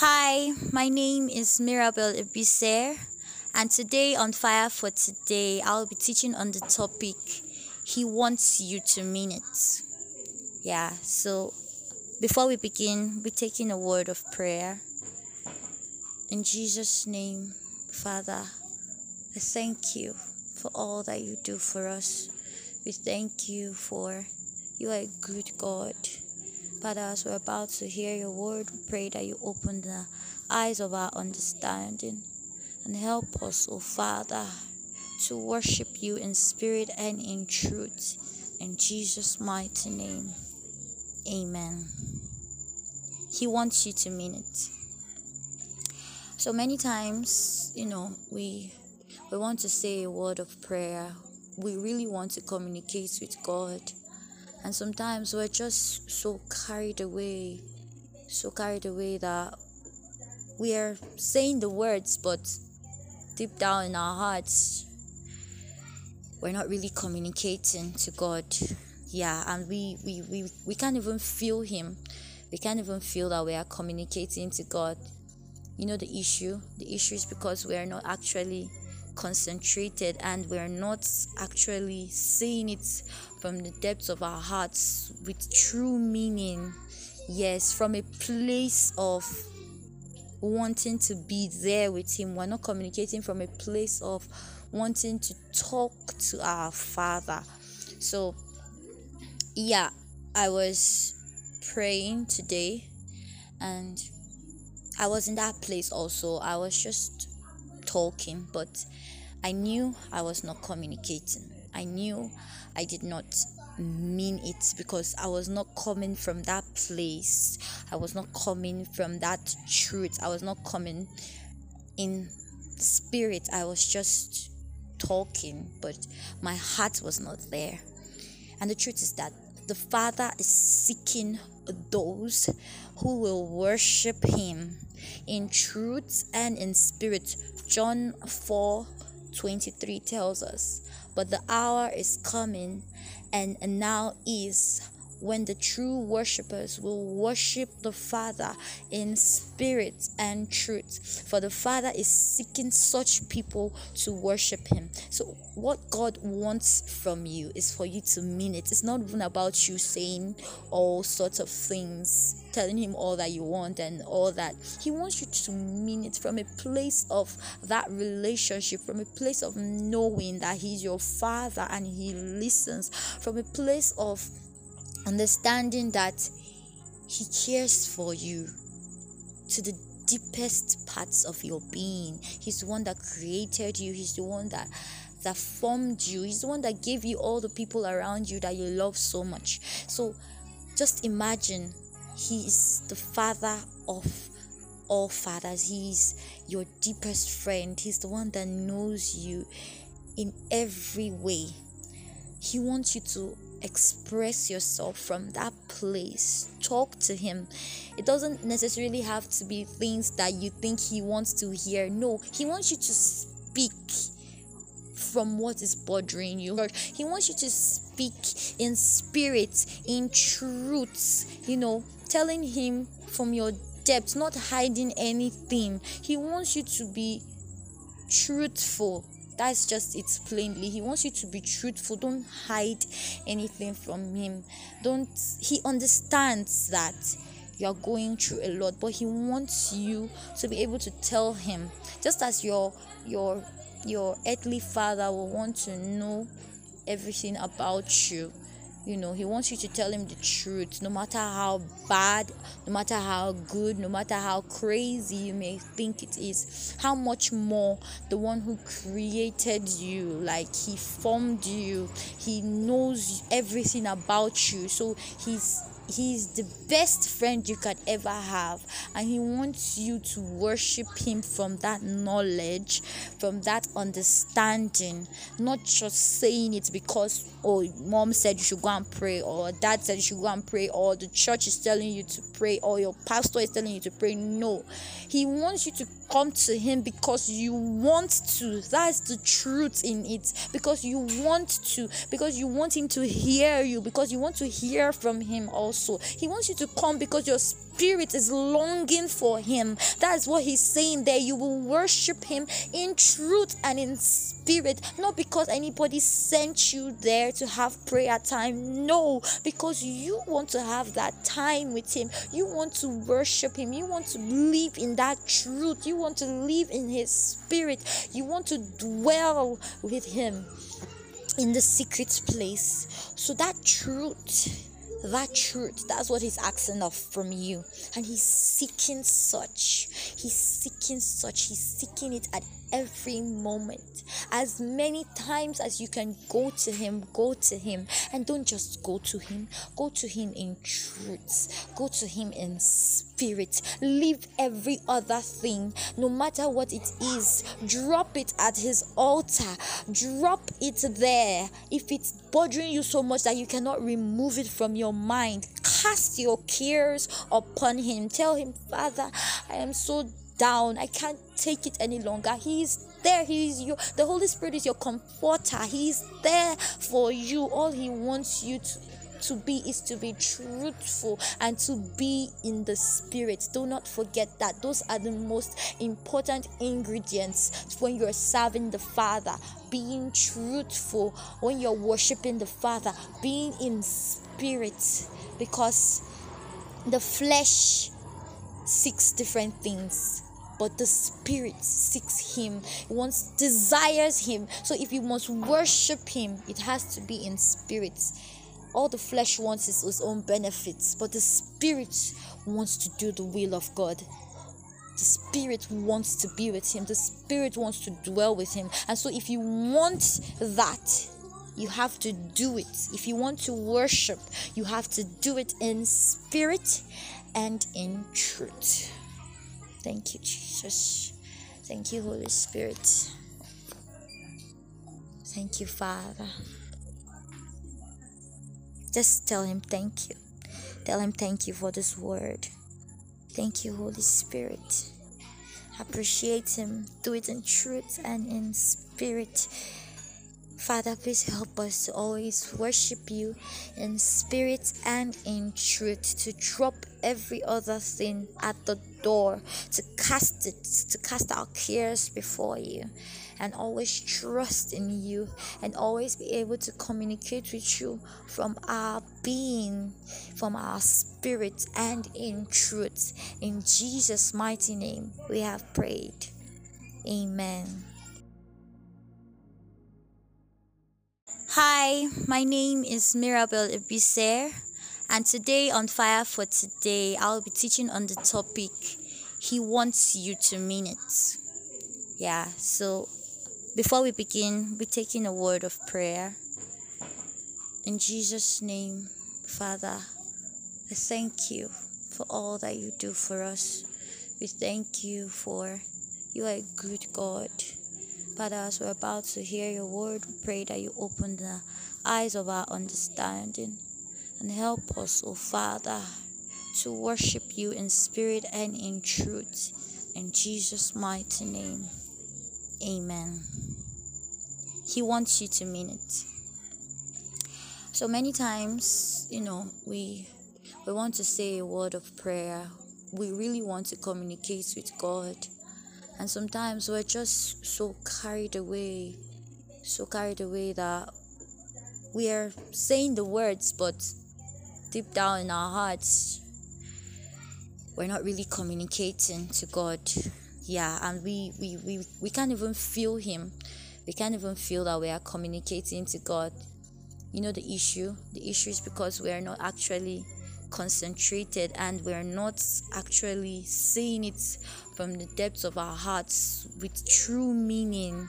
Hi, my name is Mirabel Ibiser, and today on Fire for Today, I'll be teaching on the topic He wants you to mean it. Yeah, so before we begin, we're taking a word of prayer. In Jesus' name, Father, I thank you for all that you do for us. We thank you for you are a good God. Father, as we're about to hear your word, we pray that you open the eyes of our understanding and help us, oh Father, to worship you in spirit and in truth. In Jesus' mighty name, amen. He wants you to mean it. So many times, you know, we we want to say a word of prayer. We really want to communicate with God and sometimes we're just so carried away so carried away that we are saying the words but deep down in our hearts we're not really communicating to god. Yeah and we we we, we can't even feel him. We can't even feel that we are communicating to god. You know the issue? The issue is because we are not actually concentrated and we're not actually seeing it from the depths of our hearts with true meaning. Yes, from a place of wanting to be there with Him. We're not communicating from a place of wanting to talk to our Father. So, yeah, I was praying today and I was in that place also. I was just talking, but I knew I was not communicating. I knew I did not mean it because I was not coming from that place. I was not coming from that truth. I was not coming in spirit. I was just talking, but my heart was not there. And the truth is that the Father is seeking those who will worship Him in truth and in spirit. John 4 23 tells us, But the hour is coming, and now is when the true worshippers will worship the Father in spirit and truth. For the Father is seeking such people to worship Him. So, what God wants from you is for you to mean it. It's not even about you saying all sorts of things, telling Him all that you want and all that. He wants you to mean it from a place of that relationship, from a place of knowing that He's your Father and He listens, from a place of understanding that He cares for you to the deepest parts of your being. He's the one that created you, He's the one that that formed you. He's the one that gave you all the people around you that you love so much. So just imagine He is the Father of all fathers. He's your deepest friend. He's the one that knows you in every way. He wants you to express yourself from that place. Talk to Him. It doesn't necessarily have to be things that you think He wants to hear. No, He wants you to speak from what is bothering you. He wants you to speak in spirit, in truth, you know, telling Him from your depths, not hiding anything. He wants you to be truthful that's just it plainly. He wants you to be truthful. Don't hide anything from him. Don't he understands that you're going through a lot, but he wants you to be able to tell him. Just as your your your earthly father will want to know everything about you you know he wants you to tell him the truth. No matter how bad no matter how good no matter how crazy you may think it is how much more the one who created you like he formed you he knows everything about you. So he's He's the best friend you could ever have, and He wants you to worship Him from that knowledge, from that understanding, not just saying it because, oh, mom said you should go and pray, or dad said you should go and pray, or the church is telling you to pray, or your pastor is telling you to pray. No, He wants you to come to Him because you want to. That's the truth in it. Because you want to, because you want Him to hear you, because you want to hear from Him also. He wants you to come because your spirit is longing for Him. That's what He's saying there. You will worship Him in truth and in spirit, not because anybody sent you there to have prayer time. No, because you want to have that time with Him. You want to worship Him. You want to live in that truth. You want to live in His spirit. You want to dwell with Him in the secret place. So that truth, that truth, that's what he's asking of from you. And he's seeking such. He's seeking such. He's seeking it at every moment. As many times as you can go to Him, go to Him. And don't just go to Him, go to Him in truth, go to Him in spirit. Leave every other thing, no matter what it is, drop it at His altar, drop it there. If it's bothering you so much that you cannot remove it from your mind, cast your cares upon Him. Tell Him, Father, I am so down. I can't take it any longer. He's there. He's you. The Holy Spirit is your comforter. He's there for you. All He wants you to to be is to be truthful and to be in the spirit. Do not forget that those are the most important ingredients when you're serving the Father. Being truthful when you're worshiping the Father, being in spirit because the flesh seeks different things but the spirit seeks him wants desires him. So if you must worship him it has to be in spirit all the flesh wants is its own benefits but the spirit wants to do the will of god. The spirit wants to be with him. The spirit wants to dwell with him. And so if you want that you have to do it. If you want to worship, you have to do it in spirit and in truth. Thank you, Jesus. Thank you, Holy Spirit. Thank you, Father. Just tell Him thank you. Tell Him thank you for this word. Thank you, Holy Spirit. Appreciate Him. Do it in truth and in spirit. Father, please help us to always worship you in spirit and in truth, to drop every other thing at the door, to cast it, to cast our cares before you, and always trust in you, and always be able to communicate with you from our being, from our spirit, and in truth. In Jesus' mighty name, we have prayed. Amen. Hi, my name is Mirabel Ibiser, and today on Fire for Today, I'll be teaching on the topic He wants you to mean it. Yeah, so before we begin, we're taking a word of prayer. In Jesus' name, Father, I thank you for all that you do for us. We thank you for you are a good God. Father, as we're about to hear your word, we pray that you open the eyes of our understanding and help us, O oh Father, to worship you in spirit and in truth. In Jesus' mighty name, amen. He wants you to mean it. So many times, you know, we we want to say a word of prayer. We really want to communicate with God and sometimes we're just so carried away so carried away that we are saying the words but deep down in our hearts we're not really communicating to god. Yeah and we we we, we can't even feel him. We can't even feel that we are communicating to god. You know the issue? The issue is because we are not actually concentrated and we're not actually saying it from the depths of our hearts with true meaning.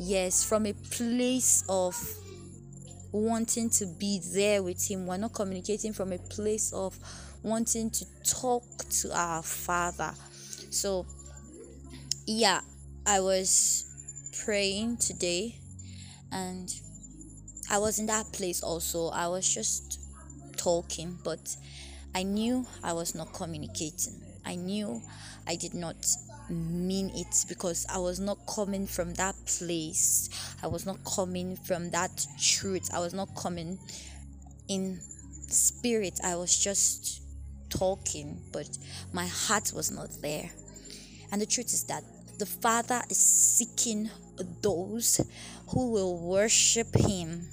Yes, from a place of wanting to be there with Him. We're not communicating from a place of wanting to talk to our Father. So, yeah, I was praying today and I was in that place also. I was just talking, but I knew I was not communicating. I knew I did not mean it because I was not coming from that place. I was not coming from that truth. I was not coming in spirit, I was just talking, but my heart was not there. And the truth is that the Father is seeking those who will worship Him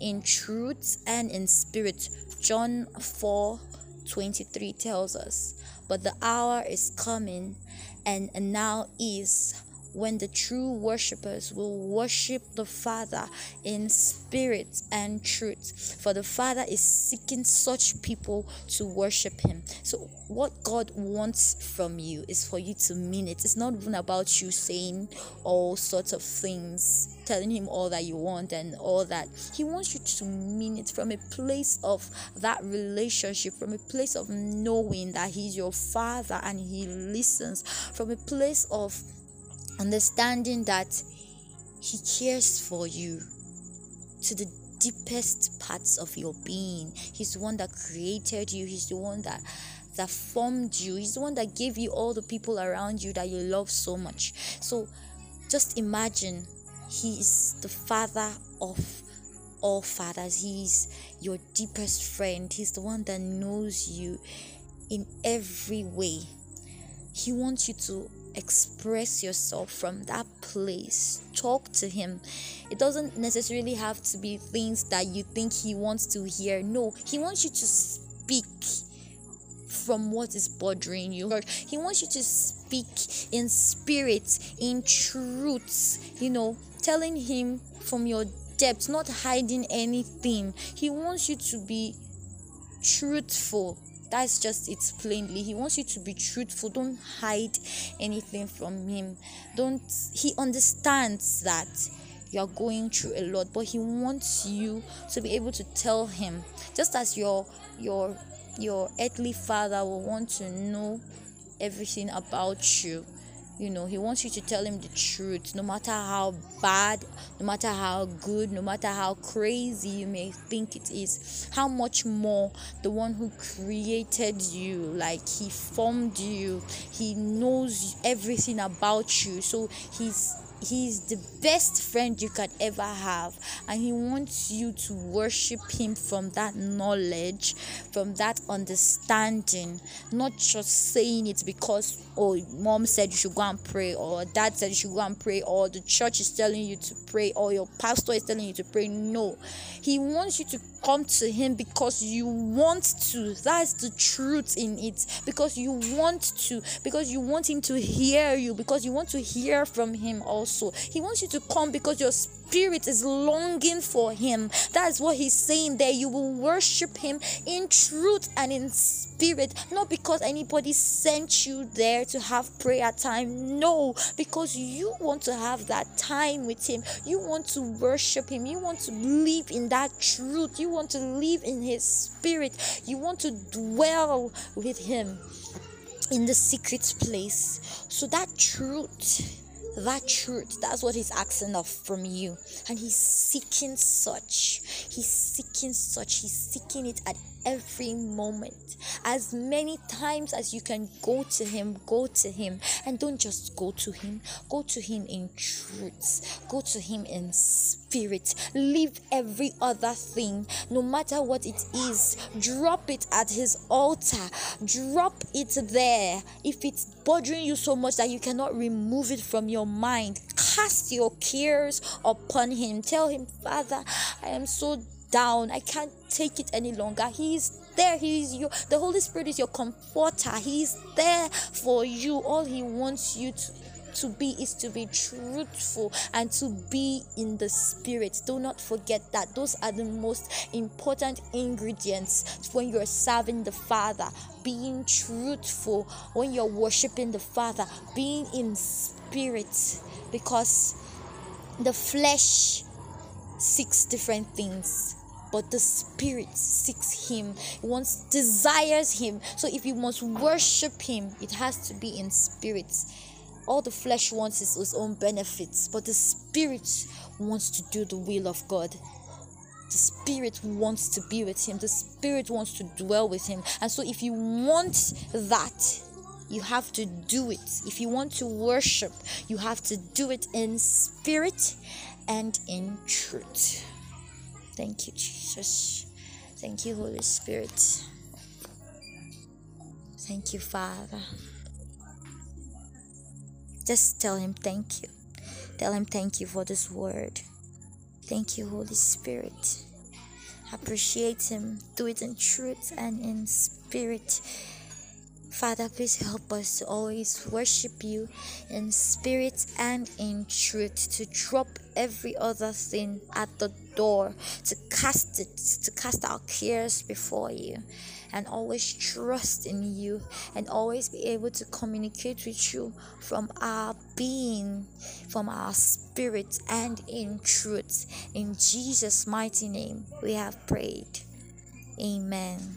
in truth and in spirit. John 4 23 tells us, But the hour is coming, and now is when the true worshippers will worship the Father in spirit and truth. For the Father is seeking such people to worship Him. So, what God wants from you is for you to mean it. It's not even about you saying all sorts of things, telling Him all that you want and all that. He wants you to mean it from a place of that relationship, from a place of knowing that He's your Father and He listens, from a place of understanding that He cares for you to the deepest parts of your being. He's the one that created you, He's the one that that formed you. He's the one that gave you all the people around you that you love so much. So just imagine He is the Father of all fathers. He's your deepest friend. He's the one that knows you in every way. He wants you to express yourself from that place. Talk to Him. It doesn't necessarily have to be things that you think He wants to hear. No, He wants you to speak from what is bothering you. He wants you to speak in spirit, in truth, you know, telling Him from your depths, not hiding anything. He wants you to be truthful that's just it plainly he wants you to be truthful. Don't hide anything from him. Don't he understands that you're going through a lot but he wants you to be able to tell him. Just as your your your earthly father will want to know everything about you you know, he wants you to tell him the truth, no matter how bad, no matter how good, no matter how crazy you may think it is. How much more the one who created you, like he formed you, he knows everything about you. So he's He's the best friend you could ever have, and He wants you to worship Him from that knowledge, from that understanding, not just saying it because, oh, mom said you should go and pray, or dad said you should go and pray, or the church is telling you to pray, or your pastor is telling you to pray. No, He wants you to come to Him because you want to. That's the truth in it. Because you want to, because you want Him to hear you, because you want to hear from Him also. He wants you to come because your spirit is longing for Him. That's what He's saying there. You will worship Him in truth and in spirit, not because anybody sent you there to have prayer time. No, because you want to have that time with Him. You want to worship Him. You want to live in that truth. You want to live in His Spirit. You want to dwell with Him in the secret place. So that truth that truth that's what he's asking of from you. And he's seeking such. He's seeking such. He's seeking it at every moment. As many times as you can go to Him, go to Him. And don't just go to Him, go to Him in truth, go to Him in spirit. Leave every other thing, no matter what it is, drop it at His altar, drop it there. If it's bothering you so much that you cannot remove it from your mind, cast your cares upon Him. Tell Him, Father, I am so down. I can't take it any longer. He's there. He's you. The Holy Spirit is your comforter. He's there for you. All He wants you to to be is to be truthful and to be in the spirit. Do not forget that those are the most important ingredients when you're serving the Father. Being truthful when you're worshiping the Father, being in spirit because the flesh seeks different things but the spirit seeks him wants desires him. So if you must worship him it has to be in spirit all the flesh wants is its own benefits but the spirit wants to do the will of god. The spirit wants to be with him. The spirit wants to dwell with him. And so if you want that you have to do it. If you want to worship you have to do it in spirit and in truth Thank you, Jesus. Thank you, Holy Spirit. Thank you, Father. Just tell him thank you. Tell him thank you for this word. Thank you, Holy Spirit. Appreciate him. Do it in truth and in spirit. Father, please help us to always worship you in spirit and in truth, to drop every other thing at the door, to cast it, to cast our cares before you, and always trust in you, and always be able to communicate with you from our being, from our spirit, and in truth. In Jesus' mighty name, we have prayed. Amen.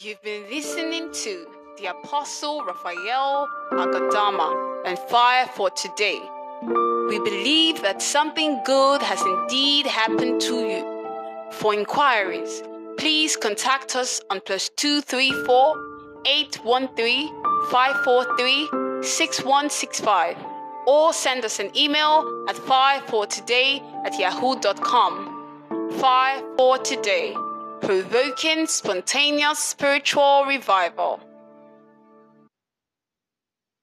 You've been listening to the Apostle Raphael Agadama and Fire for Today. We believe that something good has indeed happened to you. For inquiries, please contact us on plus 234 813 543 6165 or send us an email at firefortoday at yahoo.com. Fire for Today provoking spontaneous spiritual revival.